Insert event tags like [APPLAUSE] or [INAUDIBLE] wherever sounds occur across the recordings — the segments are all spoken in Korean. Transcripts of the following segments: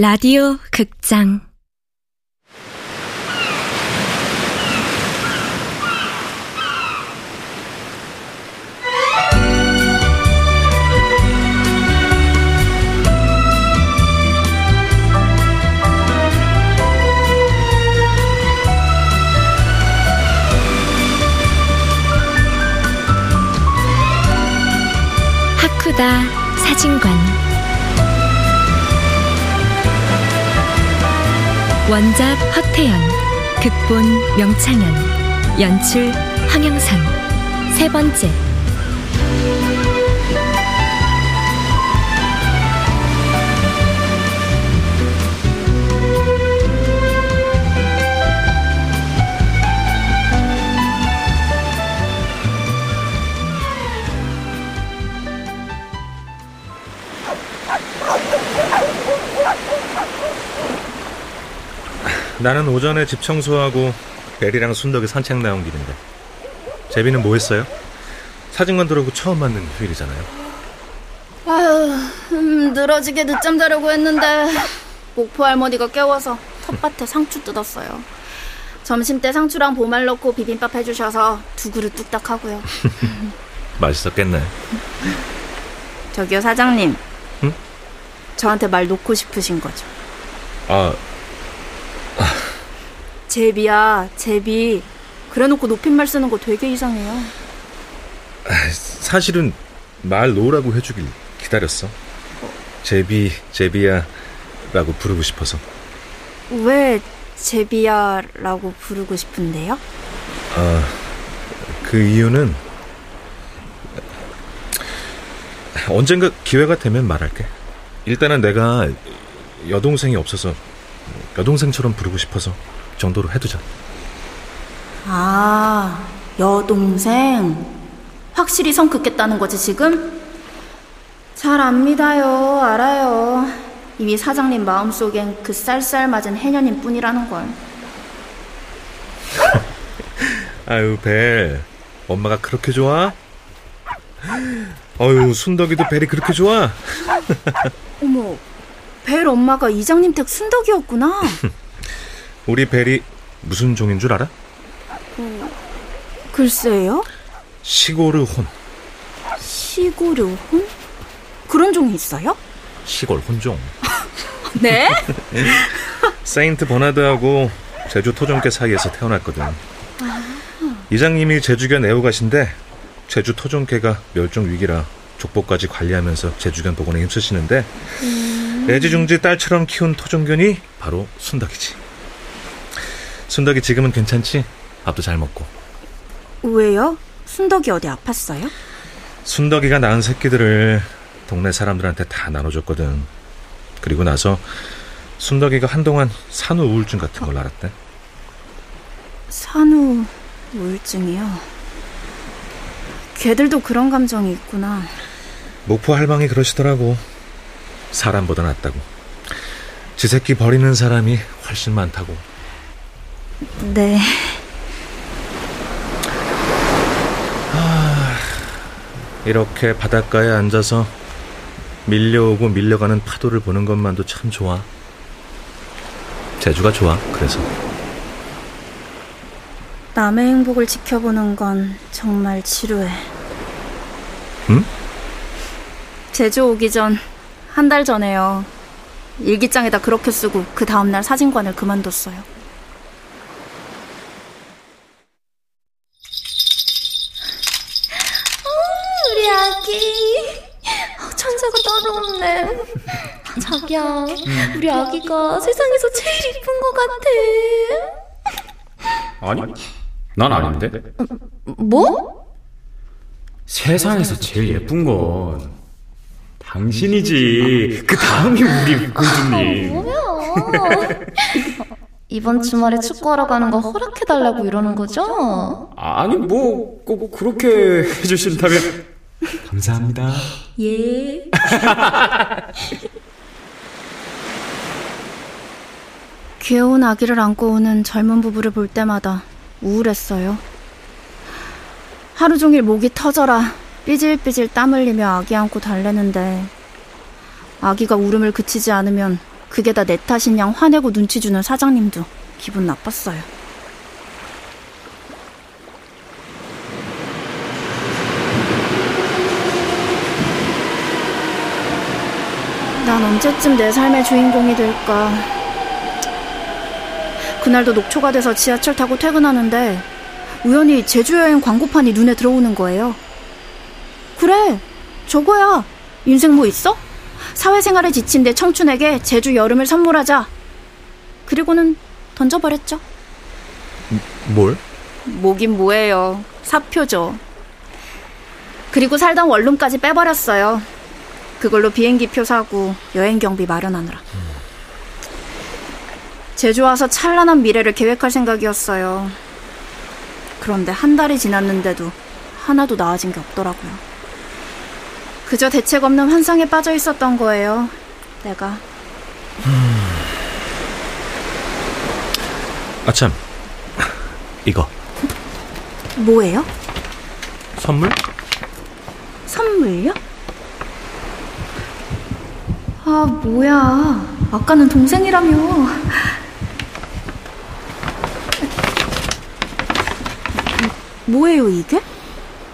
라디오 극장. 하쿠다 사진관 원작 허태연 극본 명창현 연출 황영선. 세 번째 나는 오전에 집 청소하고 베리랑 순덕이 산책 나온 길인데 제비는 뭐 했어요? 사진관 들어오고 처음 맞는 휴일이잖아요 아유, 음, 늘어지게 늦잠 자려고 했는데 목포 할머니가 깨워서 텃밭에 상추 뜯었어요. 점심 때 상추랑 보말 넣고 비빔밥 해주셔서 두 그릇 뚝딱 하고요. [LAUGHS] 맛있었겠네 저기요 사장님. 응? 저한테 말 놓고 싶으신 거죠? 아 제비야, 제비. 그래놓고 높임말 쓰는 거 되게 이상해요. 사실은 말 놓으라고 해주길 기다렸어 제비 제비야 라고 부르고 싶어서 왜 제비야 라고 부르고 싶은데요? 아, 그 이유는 언젠가 기회가 되면 말할게. 일단은 내가 여동생이 없어서 여동생처럼 부르고 싶어서 정도로 해두자. 아, 여동생. 확실히 성 긋겠다는 거지, 지금? 잘 압니다요, 알아요. 이미 사장님 마음속엔 그 쌀쌀 맞은 해녀님 뿐이라는 걸. [LAUGHS] 아유, 벨. 엄마가 그렇게 좋아? 어유, 순덕이도 벨이 그렇게 좋아? [LAUGHS] 어머, 벨 엄마가 이장님 댁 순덕이었구나. [LAUGHS] 우리 벨이 무슨 종인 줄 알아? 글쎄요? 시골의 혼. 시고르혼? 그런 종이 있어요? 시골 혼종. [LAUGHS] 네? [LAUGHS] 세인트 버나드하고 제주 토종계 사이에서 태어났거든. 이장님이 제주견 애호가신데 제주 토종계가 멸종 위기라 족보까지 관리하면서 제주견 복원에 힘쓰시는데 애지중지 딸처럼 키운 토종견이 바로 순덕이지. 순덕이 지금은 괜찮지? 밥도 잘 먹고. 왜요? 순덕이 어디 아팠어요? 순덕이가 낳은 새끼들을 동네 사람들한테 다 나눠줬거든. 그리고 나서 순덕이가 한동안 산후 우울증 같은 걸 앓았대. 산후 우울증이요. 걔들도 그런 감정이 있구나. 목포 할망이 그러시더라고. 사람보다 낫다고. 지 새끼 버리는 사람이 훨씬 많다고. 네. 이렇게 바닷가에 앉아서 밀려오고 밀려가는 파도를 보는 것만도 참 좋아. 제주가 좋아, 그래서. 남의 행복을 지켜보는 건 정말 지루해. 응? 제주 오기 전, 한 달 전에요. 일기장에다 그렇게 쓰고 그 다음날 사진관을 그만뒀어요. 없네 [LAUGHS] 자기야 우리 아기가 세상에서 제일 이쁜 것 같아 아니, 난 아닌데. 뭐? 세상에서 제일 예쁜 건 당신이지. 그 다음이 우리 공주님. 뭐야 이번 주말에 축구하러 가는 거 허락해달라고 이러는 거죠? 아니, 뭐, 꼭 그렇게 해주신다면. 감사합니다. 예 [LAUGHS] 귀여운 아기를 안고 오는 젊은 부부를 볼 때마다 우울했어요. 하루 종일 목이 터져라 삐질삐질 땀 흘리며 아기 안고 달래는데 아기가 울음을 그치지 않으면 그게 다 내 탓인 양 화내고 눈치 주는 사장님도 기분 나빴어요. 난 언제쯤 내 삶의 주인공이 될까? 그날도 녹초가 돼서 지하철 타고 퇴근하는데 우연히 제주 여행 광고판이 눈에 들어오는 거예요. 그래, 저거야. 인생 뭐 있어? 사회생활에 지친 내 청춘에게 제주 여름을 선물하자. 그리고는 던져버렸죠. 뭘? 뭐긴 뭐예요. 사표죠. 그리고 살던 원룸까지 빼버렸어요. 그걸로 비행기 표 사고 여행 경비 마련하느라. 제주 와서 찬란한 미래를 계획할 생각이었어요. 그런데 한 달이 지났는데도 하나도 나아진 게 없더라고요. 그저 대책 없는 환상에 빠져 있었던 거예요. 내가. 아참, 이거 뭐예요? 선물? 선물요? 아, 뭐야. 아까는 동생이라며. 뭐예요, 이게?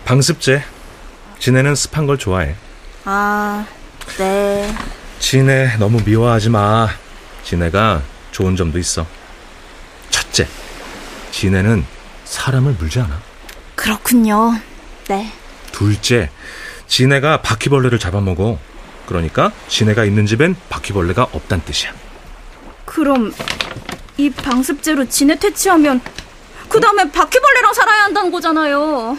방습제. 지네는 습한 걸 좋아해. 아, 네. 지네 너무 미워하지 마. 지네가 좋은 점도 있어. 첫째, 지네는 사람을 물지 않아. 그렇군요. 네. 둘째, 지네가 바퀴벌레를 잡아먹어. 그러니까 지네가 있는 집엔 바퀴벌레가 없단 뜻이야. 그럼 이 방습제로 지네 퇴치하면 그 다음에 바퀴벌레랑 살아야 한다는 거잖아요.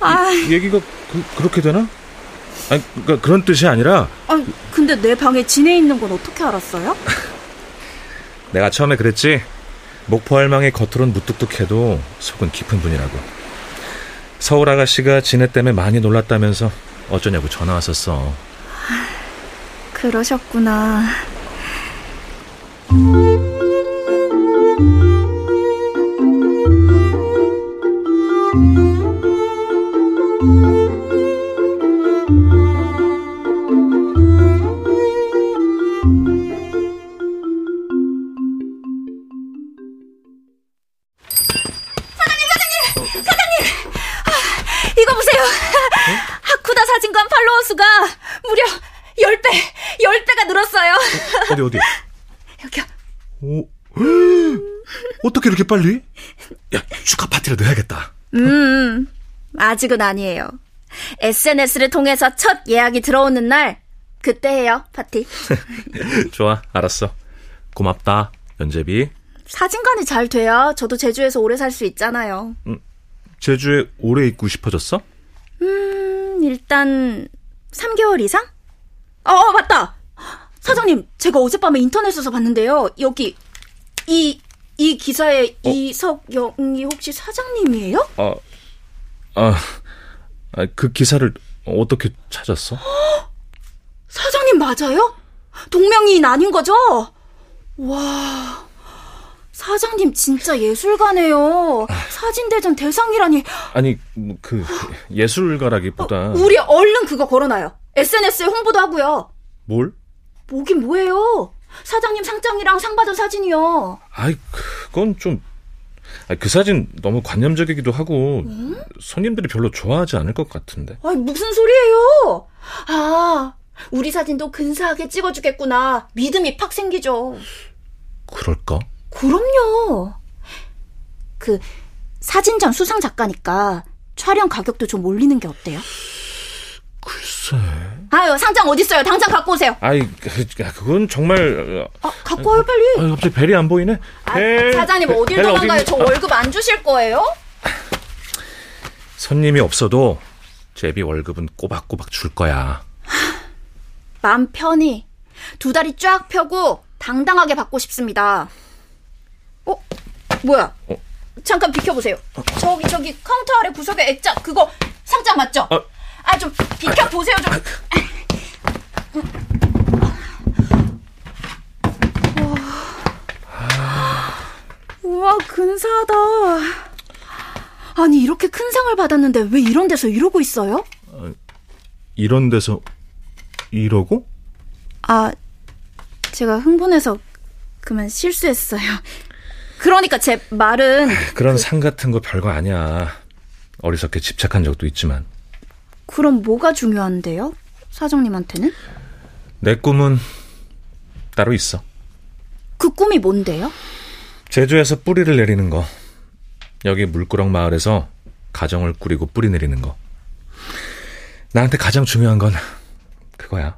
아, 얘기가 그, 렇게 되나? 아니, 그러니까 그런 뜻이 아니라 아, 근데 내 방에 지네 있는 건 어떻게 알았어요? [LAUGHS] 내가 처음에 그랬지. 목포 할망이 겉으론 무뚝뚝해도 속은 깊은 분이라고. 서울 아가씨가 지네 때문에 많이 놀랐다면서 어쩌냐고 전화 왔었어. 그러셨구나. 빨리? 야 축하 파티라도 해야겠다. 음, 아직은 아니에요. SNS를 통해서 첫 예약이 들어오는 날, 그때 해요, 파티. [LAUGHS] 좋아, 알았어. 고맙다, 연재비. 사진관이 잘 돼야 저도 제주에서 오래 살 수 있잖아요. 제주에 오래 있고 싶어졌어? 음, 일단, 3개월 이상? 어, 맞다! 사장님, 제가 어젯밤에 인터넷에서 봤는데요. 여기, 이, 이 기사에 이석영이 혹시 사장님이에요? 아, 아, 아, 그 기사를 어떻게 찾았어? 사장님 맞아요? 동명이인 아닌 거죠? 와, 사장님 진짜 예술가네요. 사진대전 대상이라니. 아니, 뭐, 그, 예술가라기보다. 우리 얼른 그거 걸어놔요. SNS에 홍보도 하고요. 뭘? 뭐긴 뭐예요? 사장님 상장이랑 상 받은 사진이요. 아이, 그건 좀. 아이, 그 사진 너무 관념적이기도 하고, 손님들이 별로 좋아하지 않을 것 같은데. 아니, 무슨 소리예요? 아, 우리 사진도 근사하게 찍어주겠구나. 믿음이 팍 생기죠. 그럴까? 그럼요. 그, 사진전 수상 작가니까 촬영 가격도 좀 올리는 게 어때요? 글쎄. 아유, 상장 어딨어요? 당장 갖고 오세요. 아이, 그, 야, 그건 정말. 아, 갖고 와요, 빨리. 아, 갑자기 벨이 안 보이네. 아, 벨, 사장님 벨, 어딜 벨 도망가요? 어디 저? 아, 월급 안 주실 거예요? 손님이 없어도 제비 월급은 꼬박꼬박 줄 거야. 맘 편히 두 다리 쫙 펴고 당당하게 받고 싶습니다. 어? 뭐야? 어? 잠깐 비켜보세요. 저기 저기 카운터 아래 구석에 액자 그거 상장 맞죠? 어. 아 좀 비켜 보세요 좀. 우와 근사하다. 아니 이렇게 큰 상을 받았는데 왜 이런 데서 이러고 있어요? 이런 데서 이러고? 아 제가 흥분해서 그만 실수했어요. 그러니까 제 말은 그런 상 같은 거 별거 아니야. 어리석게 집착한 적도 있지만 그럼 뭐가 중요한데요? 사장님한테는? 내 꿈은 따로 있어. 그 꿈이 뭔데요? 제주에서 뿌리를 내리는 거. 여기 물구렁 마을에서 가정을 꾸리고 뿌리 내리는 거. 나한테 가장 중요한 건 그거야.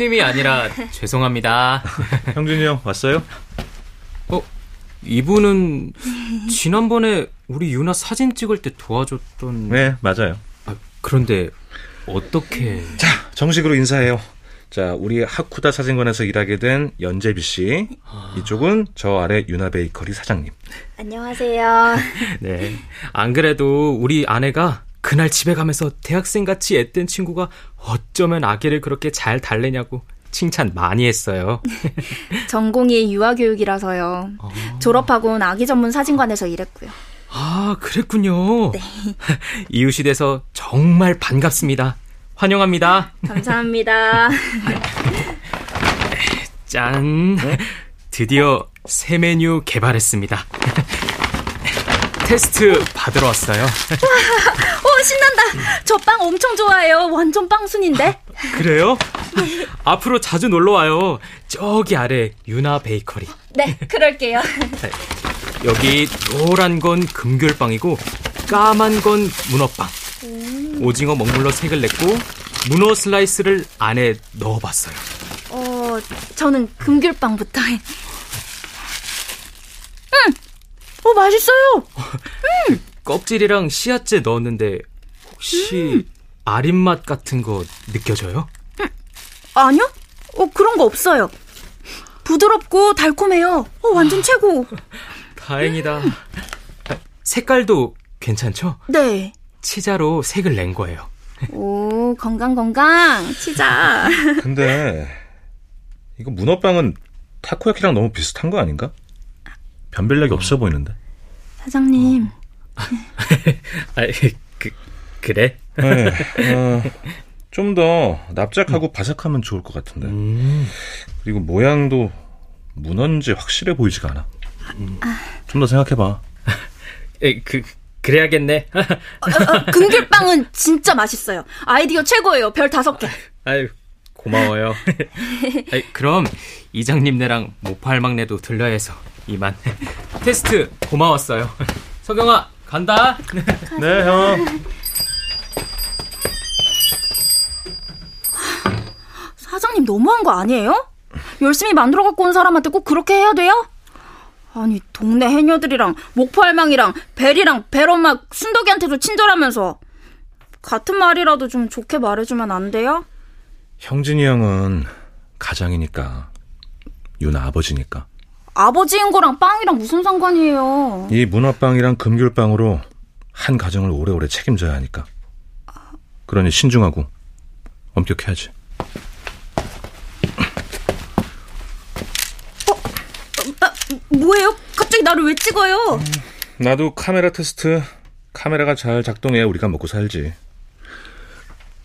손님이 아니라 [LAUGHS] 죄송합니다. 형준이 형 왔어요? 어, 이분은 지난번에 우리 유나 사진 찍을 때 도와줬던. 네, 맞아요. 아, 그런데 어떻게? 자, 정식으로 인사해요. 자, 우리 하쿠다 사진관에서 일하게 된 연재비 씨. 이쪽은 저 아래 유나 베이커리 사장님. 안녕하세요. [LAUGHS] 네. 안 그래도 우리 아내가 그날 집에 가면서 대학생 같이 앳된 친구가 어쩌면 아기를 그렇게 잘 달래냐고 칭찬 많이 했어요. [LAUGHS] 전공이 유아교육이라서요. 졸업하고는 아기 전문 사진관에서 일했고요. 아, 그랬군요. [LAUGHS] 이웃이 돼서 정말 반갑습니다. 환영합니다. 감사합니다. [LAUGHS] 짠. 드디어 새 메뉴 개발했습니다. 테스트 받으러 왔어요. 오, 신난다. 저 빵 엄청 좋아해요. 완전 빵순인데. [LAUGHS] 그래요? 앞으로 자주 놀러 와요. 저기 아래 유나 베이커리. 네, 그럴게요. 여기 노란 건 금귤빵이고 까만 건 문어빵. 오징어 먹물로 색을 냈고 문어 슬라이스를 안에 넣어봤어요. 어, 저는 금귤빵부터. 음! 어, 맛있어요. [LAUGHS] 껍질이랑 씨앗째 넣었는데 혹시 아린 맛 같은 거 느껴져요? 아니요? 어, 그런 거 없어요. 부드럽고 달콤해요. 어, 완전 최고. [LAUGHS] 다행이다. 색깔도 괜찮죠? 네. 치자로 색을 낸 거예요. [LAUGHS] 오, 건강, 건강. 치자. [LAUGHS] 근데 이거 문어빵은 타코야키랑 너무 비슷한 거 아닌가? 변별력이 없어 보이는데. 사장님. 아, 그 그래? 네, [LAUGHS] 어, 좀더 납작하고 바삭하면 좋을 것 같은데. 음. 그리고 모양도 문어인지 확실해 보이지가 않아. 좀더 생각해봐. [LAUGHS] 에, 그 그래야겠네. [LAUGHS] 어, 어, 금귤빵은 진짜 맛있어요. 아이디어 최고예요. 별 다섯 개. 아유 고마워요. 아이, 그럼 이장님네랑 모팔막내도 들려야 해서 이만. 테스트 고마웠어요. 석영아 간다. 네, 형. 사장님 너무한 거 아니에요? 열심히 만들어 갖고 온 사람한테 꼭 그렇게 해야 돼요? 아니 동네 해녀들이랑 목포 할망이랑 벨이랑 벨엄마 순덕이한테도 친절하면서 같은 말이라도 좀 좋게 말해주면 안 돼요? 형진이 형은 가장이니까. 유나 아버지니까. 아버지인 거랑 빵이랑 무슨 상관이에요? 이 문어빵이랑 금귤빵으로 한 가정을 오래오래 책임져야 하니까. 그러니 신중하고 엄격해야지. 나, 뭐예요? 갑자기 나를 왜 찍어요? 나도 카메라 테스트 카메라가 잘 작동해야 우리가 먹고 살지.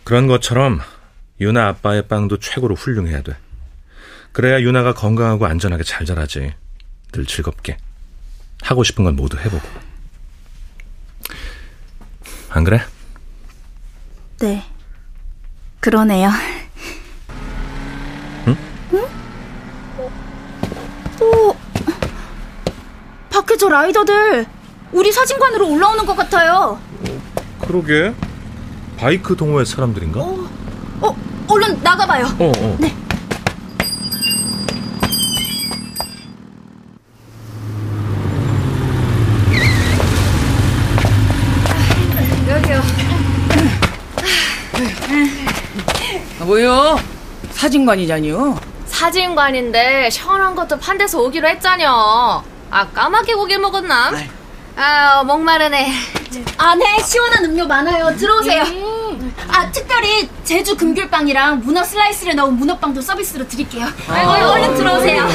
그런 것처럼 유나 아빠의 빵도 최고로 훌륭해야 돼. 그래야 유나가 건강하고 안전하게 잘 자라지. 늘 즐겁게. 하고 싶은 건 모두 해보고. 안 그래? 네. 그러네요. 응? 응? 오! 밖에 저 라이더들 우리 사진관으로 올라오는 것 같아요. 그러게. 바이크 동호회 사람들인가? 어, 어, 얼른 나가봐요. 어. 네. 여기요. 아, 뭐요? 사진관이잖요. 사진관인데 시원한 것도 판대서 오기로 했잖여. 아, 까맣게 고기를 먹었나? 아, 목마르네. 안에 시원한 음료 많아요. 들어오세요. 아, 특별히 제주 금귤빵이랑 문어 슬라이스를 넣은 문어빵도 서비스로 드릴게요. 아이고, 얼른 들어오세요.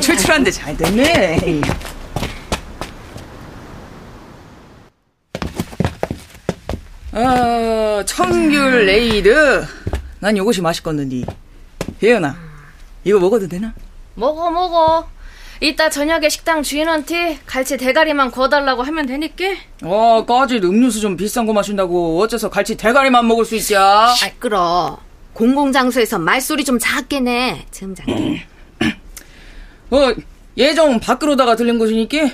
출출한데 잘 됐네. 아, 청귤 에이드. 난 요것이 맛있겠는데. 혜연아, 이거 먹어도 되나? 먹어, 먹어. 이따 저녁에 식당 주인한테 갈치 대가리만 구워달라고 하면 되니까. 어, 까짓 음료수 좀 비싼 거 마신다고 어째서 갈치 대가리만 먹을 수 있지? 아, 끌어. 공공장소에서 말소리 좀 작게 내. 점잖게. 어, 예정 밖으로다가 들린 곳이니까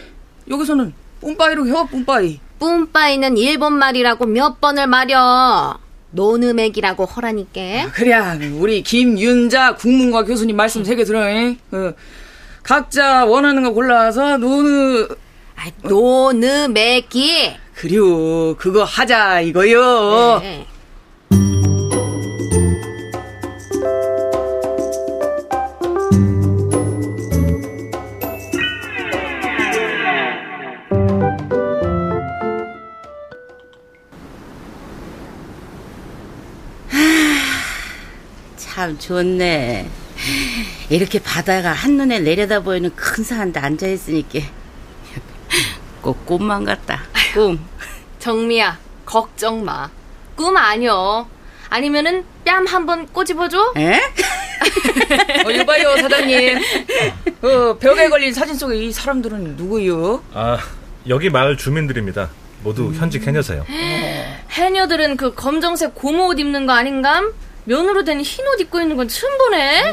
여기서는 뿜빠이로 해, 뿜빠이. 뿜빠이는 일본 말이라고 몇 번을 말여. 노느맥이라고 허라니까. 그래, 우리 김윤자 국문과 교수님 말씀 세개 들어. 잉? 어, 각자 원하는 거 골라서 노느 아, 노느맥이. 그리고 그거 하자 이거요. 네. 참 좋네. 이렇게 바다가 한눈에 내려다 보이는 큰 산데 앉아있으니까 꼭 꿈만 같다. 꿈. [LAUGHS] 정미야, 걱정 마. 꿈 아니여. 아니면은 뺨 한번 꼬집어줘? 에? [LAUGHS] 어, 이봐요 사장님. 어, 벽에 걸린 사진 속에 이 사람들은 누구요? 아, 여기 마을 주민들입니다. 모두 현직 해녀세요. 해녀들은 그 검정색 고무 옷 입는 거 아닌감? 면으로 된 흰 옷 입고 있는 건 처음 보네.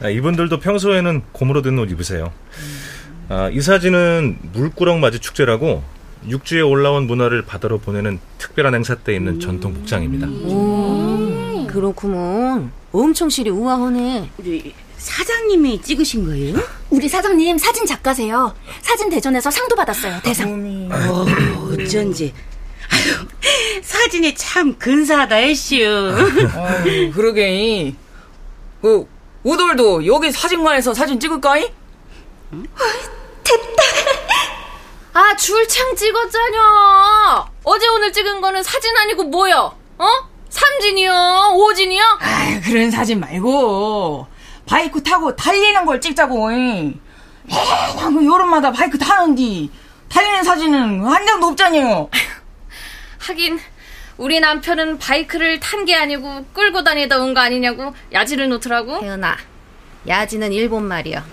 아, 이분들도 평소에는 곰으로 된 옷 입으세요. 아, 이 사진은 물구렁 맞이 축제라고 육지에 올라온 문화를 바다로 보내는 특별한 행사 때 입는 전통 복장입니다. 오, 그렇구먼. 엄청 실이 우아하네. 우리 사장님이 찍으신 거예요? 우리 사장님 사진 작가세요. 사진 대전에서 상도 받았어요. 대상. 어, 어쩐지. 아유, 사진이 참 근사하다 했슈. [LAUGHS] 아유, 그러게. 그 우돌도 여기 사진관에서 사진 찍을까이? 아, 줄창 찍었잖여. 어제 오늘 찍은 거는 사진 아니고 뭐여? 어? 삼진이요? 오진이요? 아, 그런 사진 말고 바이크 타고 달리는 걸 찍자고. 그 여름마다 바이크 타는디 달리는 사진은 한 장도 없잖아요. 하긴 우리 남편은 바이크를 탄 게 아니고 끌고 다니다 온 거 아니냐고 야지를 놓더라고. 혜연아, 야지는 일본 말이야.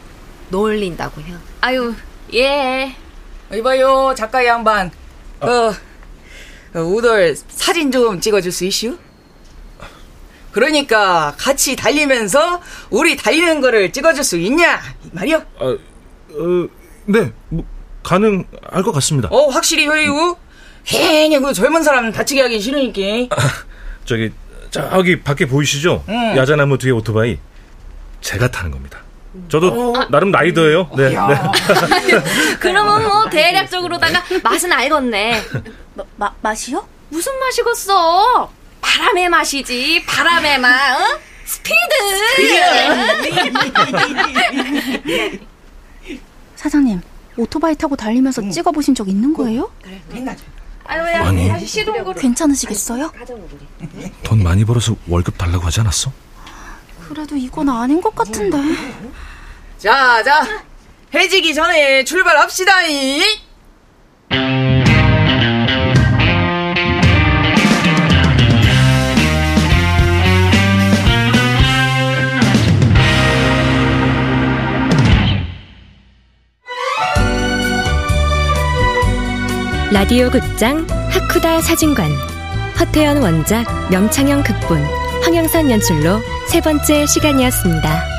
놀린다고 요 아유, 예. 이봐요 작가 양반. 어, 어, 우돌 사진 좀 찍어줄 수 있슈? 그러니까 같이 달리면서 우리 달리는 거를 찍어줄 수 있냐 이 말이요? 아, 어, 네, 뭐, 가능할 것 같습니다. 어 확실히 효유. 괜히 그 젊은 사람 다치게 하기 싫으니까. [LAUGHS] 저기, 저기 밖에 보이시죠? 응. 야자나무 뒤에 오토바이. 제가 타는 겁니다. 저도 나름 라이더예요. 네. 네. [LAUGHS] 그러면 뭐 대략적으로다가 맛은 알겠네. 마, 마, 맛이요? 무슨 맛이겠어? 바람의 맛이지. 바람의 맛. 어? 스피드. 사장님, 오토바이 타고 달리면서 찍어보신 적 있는 거예요? 아유야, 아니. 괜찮으시겠어요? 돈 많이 벌어서 월급 달라고 하지 않았어? 그래도 이건 아닌 것 같은데. 자, 자, 해지기 전에 출발합시다. 이. 라디오 극장 하쿠다 사진관 허태연 원작 명창영 극본 황영선 연출로 세 번째 시간이었습니다.